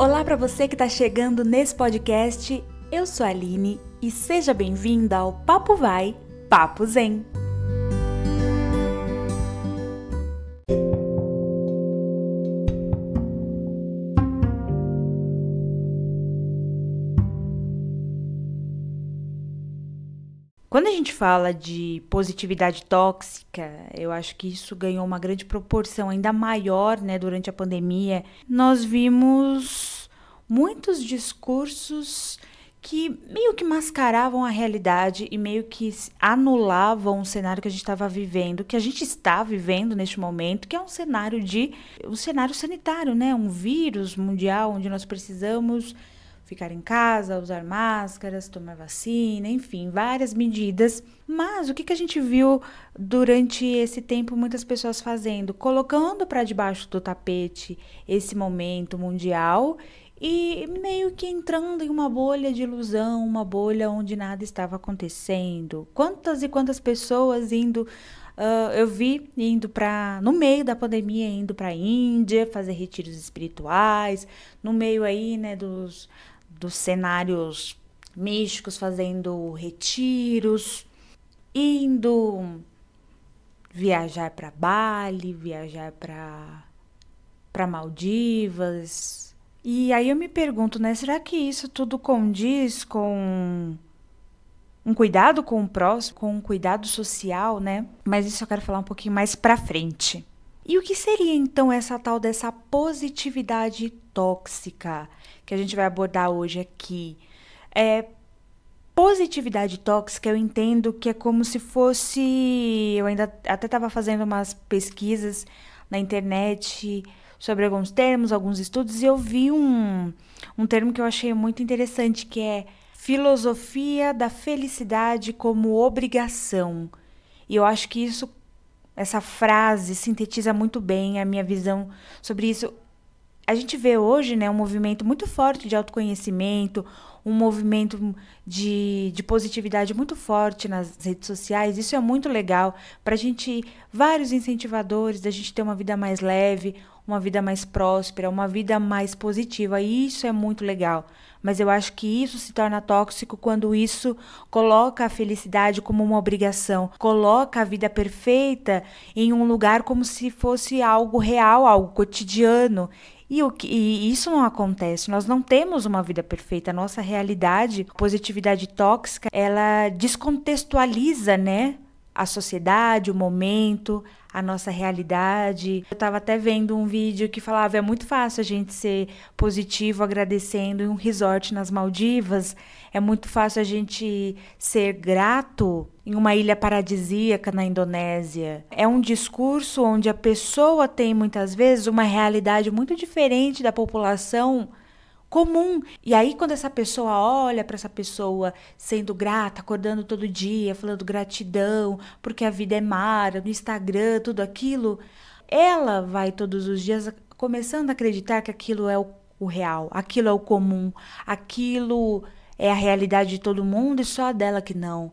Olá para você que está chegando nesse podcast. Eu sou a Aline e seja bem-vinda ao Papo Vai, Papo Zen. Quando a gente fala de positividade tóxica, eu acho que isso ganhou uma grande proporção ainda maior, né, durante a pandemia. Nós vimos muitos discursos que meio que mascaravam a realidade e meio que anulavam o cenário que a gente estava vivendo, que a gente está vivendo neste momento, que é um cenário de um cenário sanitário, né, um vírus mundial onde nós precisamos ficar em casa, usar máscaras, tomar vacina, enfim, várias medidas. Mas o que, que a gente viu durante esse tempo muitas pessoas fazendo? Colocando para debaixo do tapete esse momento mundial e meio que entrando em uma bolha de ilusão, uma bolha onde nada estava acontecendo. Quantas e quantas pessoas indo Uh, eu vi indo para no meio da pandemia indo para a Índia fazer retiros espirituais no meio aí né dos dos cenários místicos, fazendo retiros, indo viajar para Bali, viajar para para Maldivas. E aí eu me pergunto, né, será que isso tudo condiz com um cuidado com o próximo, com um cuidado social, né? Mas isso eu quero falar um pouquinho mais para frente. E o que seria então essa tal dessa positividade tóxica que a gente vai abordar hoje aqui? É positividade tóxica, eu entendo que é como se fosse, eu ainda até estava fazendo umas pesquisas na internet sobre alguns termos, alguns estudos e eu vi um um termo que eu achei muito interessante que é filosofia da felicidade como obrigação. E eu acho que isso essa frase sintetiza muito bem a minha visão sobre isso. A gente vê hoje né, um movimento muito forte de autoconhecimento, um movimento de, de positividade muito forte nas redes sociais. Isso é muito legal para a gente, vários incentivadores da gente ter uma vida mais leve, uma vida mais próspera, uma vida mais positiva. E isso é muito legal. Mas eu acho que isso se torna tóxico quando isso coloca a felicidade como uma obrigação, coloca a vida perfeita em um lugar como se fosse algo real, algo cotidiano. E, o que, e isso não acontece. Nós não temos uma vida perfeita. A nossa realidade, positividade tóxica, ela descontextualiza, né? A sociedade, o momento, a nossa realidade. Eu estava até vendo um vídeo que falava é muito fácil a gente ser positivo agradecendo em um resort nas Maldivas, é muito fácil a gente ser grato em uma ilha paradisíaca na Indonésia. É um discurso onde a pessoa tem muitas vezes uma realidade muito diferente da população comum. E aí, quando essa pessoa olha para essa pessoa sendo grata, acordando todo dia, falando gratidão, porque a vida é mara, no Instagram, tudo aquilo, ela vai todos os dias começando a acreditar que aquilo é o, o real, aquilo é o comum, aquilo é a realidade de todo mundo e só a dela que não.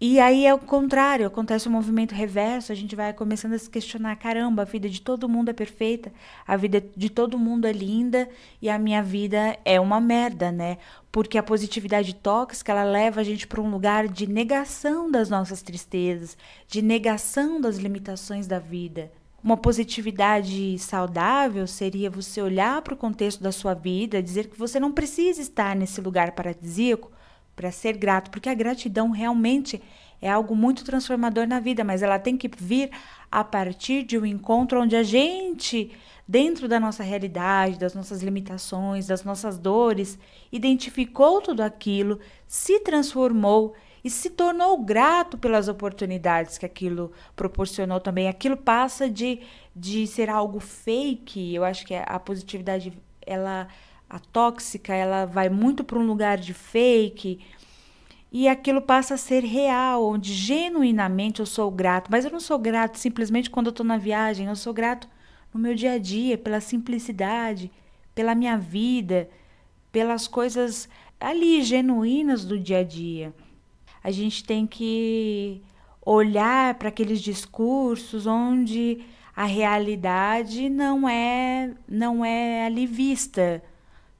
E aí é o contrário, acontece o um movimento reverso, a gente vai começando a se questionar, caramba, a vida de todo mundo é perfeita, a vida de todo mundo é linda e a minha vida é uma merda, né? Porque a positividade tóxica, ela leva a gente para um lugar de negação das nossas tristezas, de negação das limitações da vida. Uma positividade saudável seria você olhar para o contexto da sua vida, dizer que você não precisa estar nesse lugar paradisíaco para ser grato, porque a gratidão realmente é algo muito transformador na vida, mas ela tem que vir a partir de um encontro onde a gente, dentro da nossa realidade, das nossas limitações, das nossas dores, identificou tudo aquilo, se transformou e se tornou grato pelas oportunidades que aquilo proporcionou também. Aquilo passa de, de ser algo fake. Eu acho que a positividade ela a tóxica, ela vai muito para um lugar de fake e aquilo passa a ser real, onde genuinamente eu sou grato, mas eu não sou grato simplesmente quando eu estou na viagem, eu sou grato no meu dia a dia, pela simplicidade, pela minha vida, pelas coisas ali genuínas do dia a dia. A gente tem que olhar para aqueles discursos onde a realidade não é não é ali vista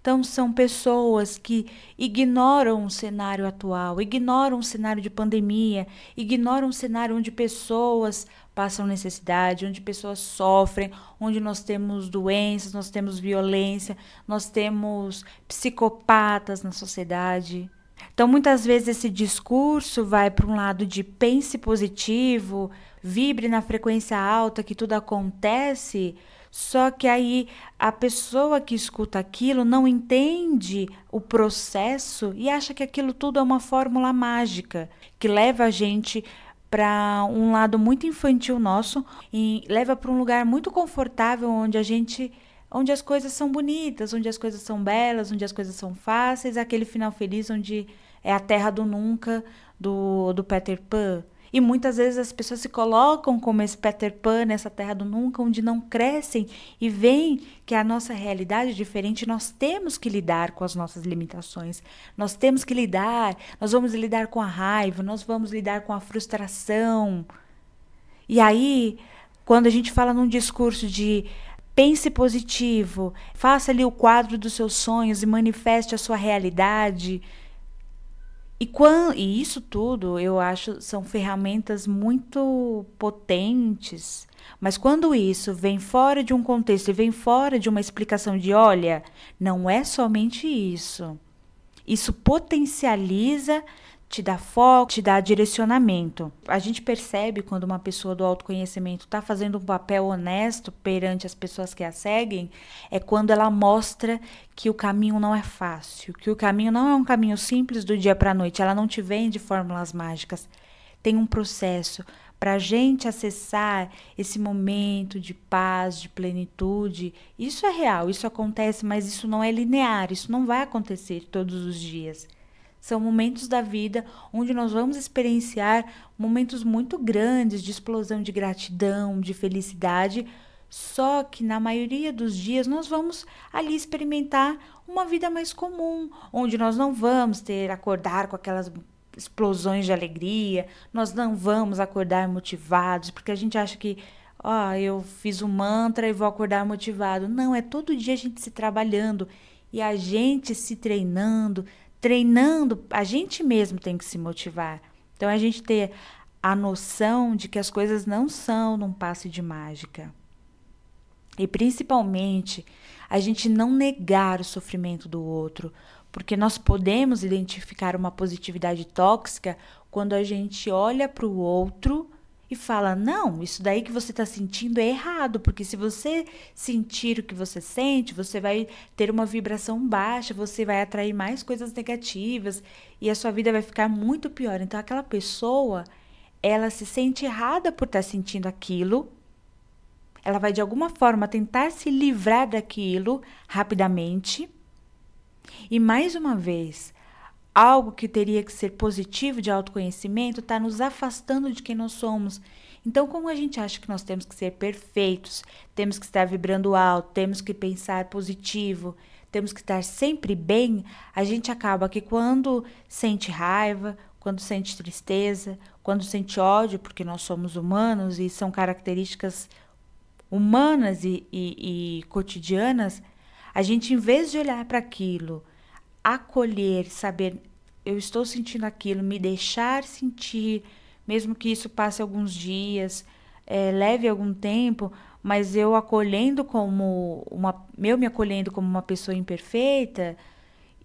Então, são pessoas que ignoram o cenário atual, ignoram o cenário de pandemia, ignoram o cenário onde pessoas passam necessidade, onde pessoas sofrem, onde nós temos doenças, nós temos violência, nós temos psicopatas na sociedade. Então, muitas vezes esse discurso vai para um lado de pense positivo, vibre na frequência alta, que tudo acontece, só que aí a pessoa que escuta aquilo não entende o processo e acha que aquilo tudo é uma fórmula mágica que leva a gente para um lado muito infantil nosso e leva para um lugar muito confortável onde a gente onde as coisas são bonitas, onde as coisas são belas, onde as coisas são fáceis, aquele final feliz onde é a terra do nunca do, do Peter Pan. E muitas vezes as pessoas se colocam como esse Peter Pan nessa terra do nunca, onde não crescem e veem que a nossa realidade é diferente. Nós temos que lidar com as nossas limitações. Nós temos que lidar. Nós vamos lidar com a raiva, nós vamos lidar com a frustração. E aí, quando a gente fala num discurso de pense positivo, faça ali o quadro dos seus sonhos e manifeste a sua realidade e, quando, e isso tudo eu acho são ferramentas muito potentes, mas quando isso vem fora de um contexto e vem fora de uma explicação de olha, não é somente isso. Isso potencializa te dá foco, te dá direcionamento. A gente percebe quando uma pessoa do autoconhecimento está fazendo um papel honesto perante as pessoas que a seguem, é quando ela mostra que o caminho não é fácil, que o caminho não é um caminho simples do dia para a noite, ela não te vende fórmulas mágicas. Tem um processo para a gente acessar esse momento de paz, de plenitude. Isso é real, isso acontece, mas isso não é linear, isso não vai acontecer todos os dias. São momentos da vida onde nós vamos experienciar momentos muito grandes de explosão de gratidão, de felicidade. Só que na maioria dos dias nós vamos ali experimentar uma vida mais comum, onde nós não vamos ter acordar com aquelas explosões de alegria, nós não vamos acordar motivados, porque a gente acha que ó, oh, eu fiz um mantra e vou acordar motivado. Não, é todo dia a gente se trabalhando e a gente se treinando, treinando, a gente mesmo tem que se motivar. Então a gente ter a noção de que as coisas não são num passe de mágica. E principalmente a gente não negar o sofrimento do outro, porque nós podemos identificar uma positividade tóxica quando a gente olha para o outro e fala: não, isso daí que você está sentindo é errado, porque se você sentir o que você sente, você vai ter uma vibração baixa, você vai atrair mais coisas negativas e a sua vida vai ficar muito pior. Então, aquela pessoa, ela se sente errada por estar tá sentindo aquilo. Ela vai de alguma forma tentar se livrar daquilo rapidamente. E mais uma vez, algo que teria que ser positivo de autoconhecimento está nos afastando de quem nós somos. Então, como a gente acha que nós temos que ser perfeitos, temos que estar vibrando alto, temos que pensar positivo, temos que estar sempre bem, a gente acaba que quando sente raiva, quando sente tristeza, quando sente ódio, porque nós somos humanos e são características humanas e, e, e cotidianas, a gente, em vez de olhar para aquilo, acolher, saber eu estou sentindo aquilo, me deixar sentir, mesmo que isso passe alguns dias, é, leve algum tempo, mas eu acolhendo como uma, eu me acolhendo como uma pessoa imperfeita,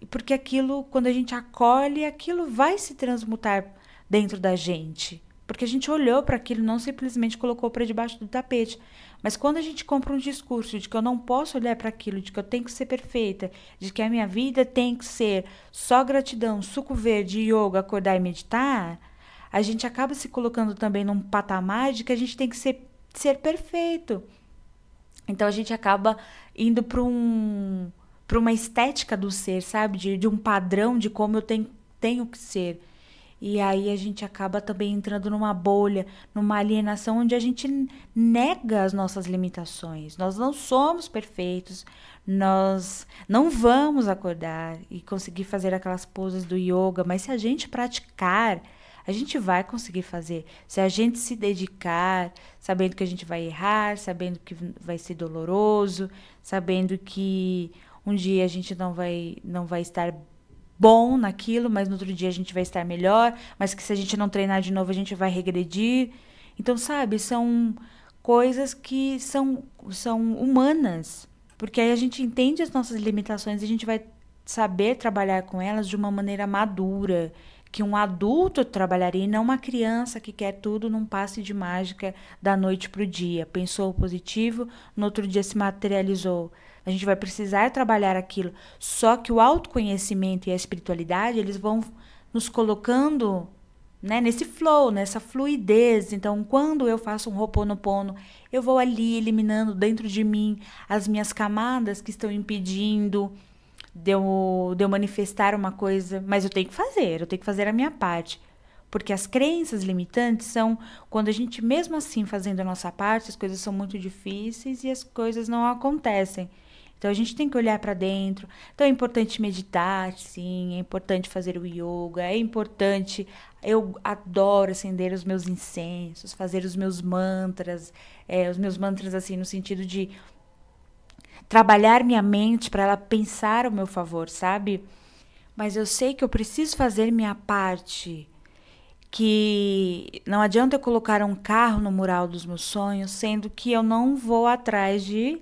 porque aquilo, quando a gente acolhe, aquilo vai se transmutar dentro da gente. Porque a gente olhou para aquilo, não simplesmente colocou para debaixo do tapete. Mas quando a gente compra um discurso de que eu não posso olhar para aquilo, de que eu tenho que ser perfeita, de que a minha vida tem que ser só gratidão, suco verde, yoga, acordar e meditar, a gente acaba se colocando também num patamar de que a gente tem que ser, ser perfeito. Então a gente acaba indo para um para uma estética do ser, sabe? De, de um padrão de como eu tenho, tenho que ser. E aí a gente acaba também entrando numa bolha, numa alienação onde a gente nega as nossas limitações. Nós não somos perfeitos, nós não vamos acordar e conseguir fazer aquelas poses do yoga, mas se a gente praticar, a gente vai conseguir fazer. Se a gente se dedicar, sabendo que a gente vai errar, sabendo que vai ser doloroso, sabendo que Um dia a gente não vai, não vai estar bom naquilo, mas no outro dia a gente vai estar melhor, mas que se a gente não treinar de novo a gente vai regredir. Então, sabe, são coisas que são, são humanas, porque aí a gente entende as nossas limitações e a gente vai saber trabalhar com elas de uma maneira madura, que um adulto trabalharia e não uma criança que quer tudo num passe de mágica da noite para o dia. Pensou positivo, no outro dia se materializou. A gente vai precisar trabalhar aquilo. Só que o autoconhecimento e a espiritualidade, eles vão nos colocando né, nesse flow, nessa fluidez. Então, quando eu faço um roponopono, eu vou ali eliminando dentro de mim as minhas camadas que estão impedindo de eu, de eu manifestar uma coisa, mas eu tenho que fazer, eu tenho que fazer a minha parte. Porque as crenças limitantes são quando a gente, mesmo assim, fazendo a nossa parte, as coisas são muito difíceis e as coisas não acontecem. Então a gente tem que olhar para dentro. Então é importante meditar, sim, é importante fazer o yoga, é importante. Eu adoro acender os meus incensos, fazer os meus mantras, é, os meus mantras assim no sentido de trabalhar minha mente para ela pensar ao meu favor, sabe? Mas eu sei que eu preciso fazer minha parte. Que não adianta eu colocar um carro no mural dos meus sonhos, sendo que eu não vou atrás de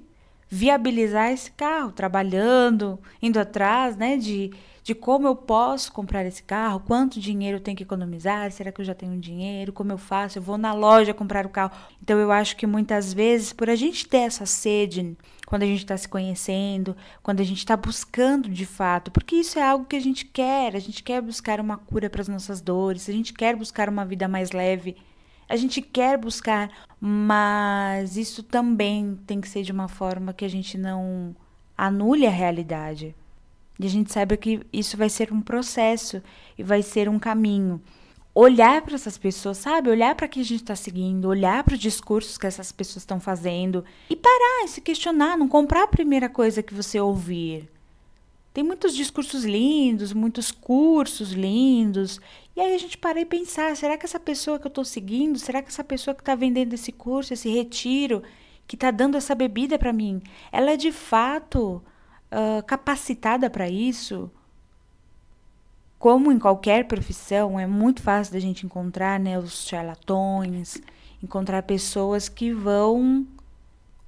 viabilizar esse carro, trabalhando, indo atrás, né, de de como eu posso comprar esse carro, quanto dinheiro eu tenho que economizar, será que eu já tenho dinheiro, como eu faço, eu vou na loja comprar o carro. Então eu acho que muitas vezes, por a gente ter essa sede, quando a gente está se conhecendo, quando a gente está buscando de fato, porque isso é algo que a gente quer, a gente quer buscar uma cura para as nossas dores, a gente quer buscar uma vida mais leve, a gente quer buscar, mas isso também tem que ser de uma forma que a gente não anule a realidade. E a gente saiba que isso vai ser um processo e vai ser um caminho. Olhar para essas pessoas, sabe? Olhar para quem a gente está seguindo, olhar para os discursos que essas pessoas estão fazendo e parar e se questionar, não comprar a primeira coisa que você ouvir. Tem muitos discursos lindos, muitos cursos lindos. E aí a gente para e pensar: será que essa pessoa que eu estou seguindo, será que essa pessoa que está vendendo esse curso, esse retiro, que está dando essa bebida para mim, ela é de fato uh, capacitada para isso, como em qualquer profissão, é muito fácil da gente encontrar né, os charlatões, encontrar pessoas que vão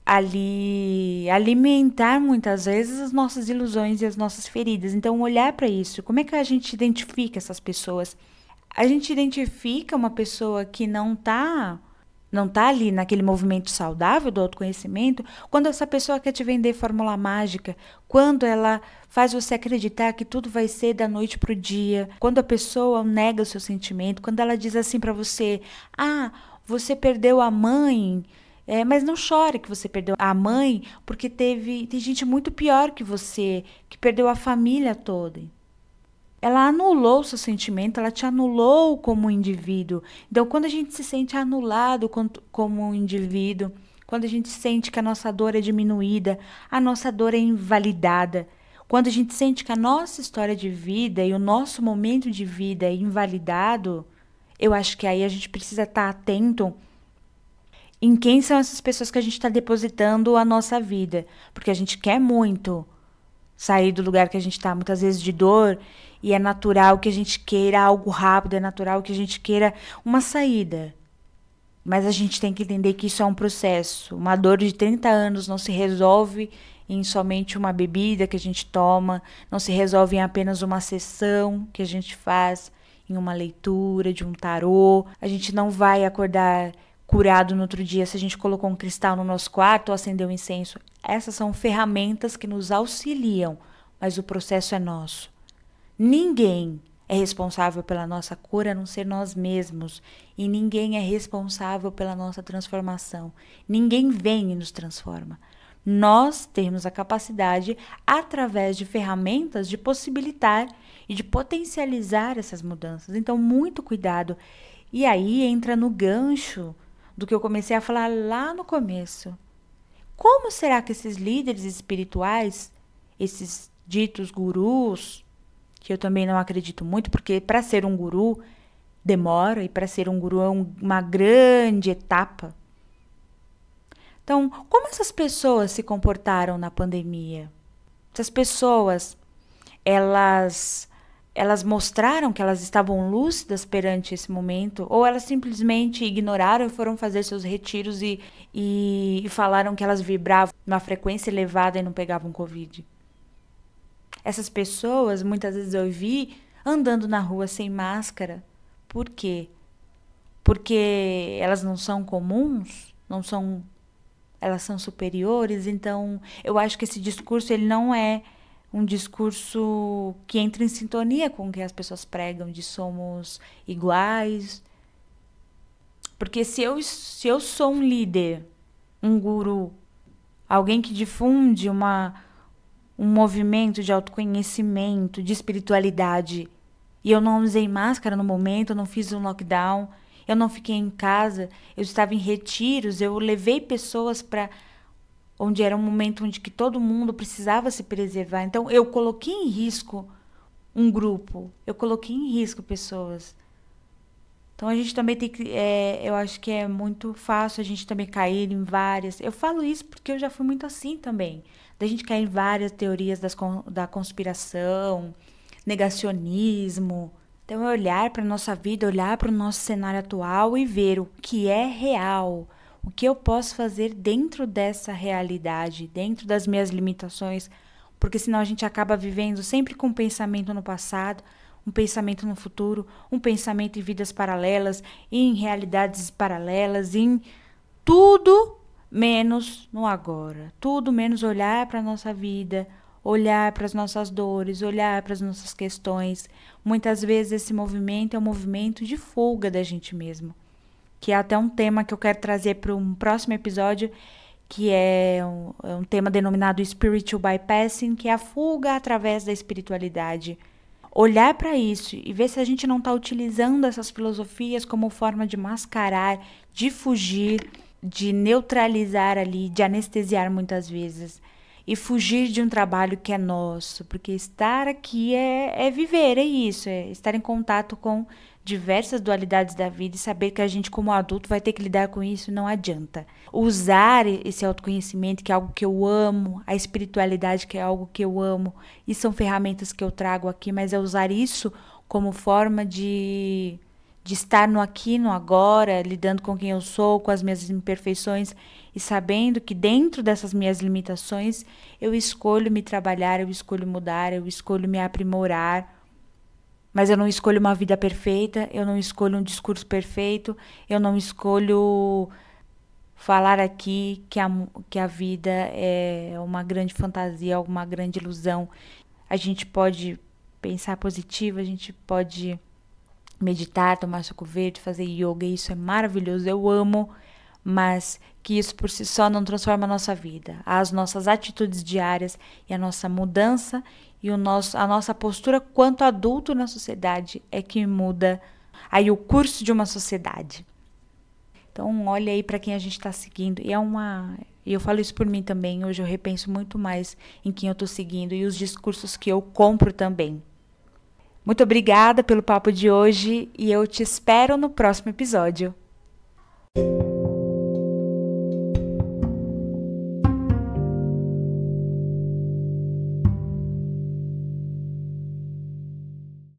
ali alimentar muitas vezes as nossas ilusões e as nossas feridas. Então, olhar para isso, como é que a gente identifica essas pessoas? A gente identifica uma pessoa que não está não está ali naquele movimento saudável do autoconhecimento, quando essa pessoa quer te vender fórmula mágica, quando ela faz você acreditar que tudo vai ser da noite para o dia, quando a pessoa nega o seu sentimento, quando ela diz assim para você: ah, você perdeu a mãe. É, mas não chore que você perdeu a mãe, porque teve tem gente muito pior que você, que perdeu a família toda ela anulou o seu sentimento, ela te anulou como indivíduo. Então, quando a gente se sente anulado como indivíduo, quando a gente sente que a nossa dor é diminuída, a nossa dor é invalidada, quando a gente sente que a nossa história de vida e o nosso momento de vida é invalidado, eu acho que aí a gente precisa estar atento em quem são essas pessoas que a gente está depositando a nossa vida, porque a gente quer muito sair do lugar que a gente está, muitas vezes de dor, e é natural que a gente queira algo rápido, é natural que a gente queira uma saída. Mas a gente tem que entender que isso é um processo. Uma dor de 30 anos não se resolve em somente uma bebida que a gente toma, não se resolve em apenas uma sessão que a gente faz, em uma leitura de um tarô. A gente não vai acordar curado no outro dia se a gente colocou um cristal no nosso quarto ou acendeu um incenso. Essas são ferramentas que nos auxiliam, mas o processo é nosso. Ninguém é responsável pela nossa cura a não ser nós mesmos, e ninguém é responsável pela nossa transformação. Ninguém vem e nos transforma. Nós temos a capacidade, através de ferramentas, de possibilitar e de potencializar essas mudanças. Então, muito cuidado. E aí entra no gancho do que eu comecei a falar lá no começo. Como será que esses líderes espirituais, esses ditos gurus, que eu também não acredito muito, porque para ser um guru demora e para ser um guru é um, uma grande etapa. Então, como essas pessoas se comportaram na pandemia? Essas pessoas, elas elas mostraram que elas estavam lúcidas perante esse momento, ou elas simplesmente ignoraram e foram fazer seus retiros e, e, e falaram que elas vibravam numa frequência elevada e não pegavam Covid. Essas pessoas, muitas vezes eu vi andando na rua sem máscara. Por quê? Porque elas não são comuns, não são elas são superiores, então eu acho que esse discurso ele não é um discurso que entra em sintonia com o que as pessoas pregam de somos iguais. Porque se eu, se eu sou um líder, um guru, alguém que difunde uma, um movimento de autoconhecimento, de espiritualidade, e eu não usei máscara no momento, eu não fiz um lockdown, eu não fiquei em casa, eu estava em retiros, eu levei pessoas para onde era um momento onde que todo mundo precisava se preservar. Então eu coloquei em risco um grupo, eu coloquei em risco pessoas. Então a gente também tem que, é, eu acho que é muito fácil a gente também cair em várias. Eu falo isso porque eu já fui muito assim também, da gente cair em várias teorias das, da conspiração, negacionismo. Então é olhar para nossa vida, olhar para o nosso cenário atual e ver o que é real o que eu posso fazer dentro dessa realidade, dentro das minhas limitações, porque senão a gente acaba vivendo sempre com um pensamento no passado, um pensamento no futuro, um pensamento em vidas paralelas, em realidades paralelas, em tudo menos no agora, tudo menos olhar para a nossa vida, olhar para as nossas dores, olhar para as nossas questões. Muitas vezes esse movimento é um movimento de fuga da gente mesmo que é até um tema que eu quero trazer para um próximo episódio, que é um, é um tema denominado Spiritual Bypassing, que é a fuga através da espiritualidade. Olhar para isso e ver se a gente não está utilizando essas filosofias como forma de mascarar, de fugir, de neutralizar ali, de anestesiar muitas vezes e fugir de um trabalho que é nosso, porque estar aqui é, é viver, é isso, é estar em contato com diversas dualidades da vida e saber que a gente, como adulto, vai ter que lidar com isso não adianta. Usar esse autoconhecimento, que é algo que eu amo, a espiritualidade, que é algo que eu amo, e são ferramentas que eu trago aqui, mas é usar isso como forma de, de estar no aqui, no agora, lidando com quem eu sou, com as minhas imperfeições e sabendo que dentro dessas minhas limitações eu escolho me trabalhar, eu escolho mudar, eu escolho me aprimorar mas eu não escolho uma vida perfeita, eu não escolho um discurso perfeito, eu não escolho falar aqui que a, que a vida é uma grande fantasia, uma grande ilusão. A gente pode pensar positivo, a gente pode meditar, tomar suco verde, fazer yoga, isso é maravilhoso, eu amo, mas que isso por si só não transforma a nossa vida. As nossas atitudes diárias e a nossa mudança e o nosso, a nossa postura quanto adulto na sociedade é que muda aí o curso de uma sociedade. Então, olha aí para quem a gente está seguindo. E é uma. E eu falo isso por mim também. Hoje eu repenso muito mais em quem eu estou seguindo e os discursos que eu compro também. Muito obrigada pelo papo de hoje e eu te espero no próximo episódio.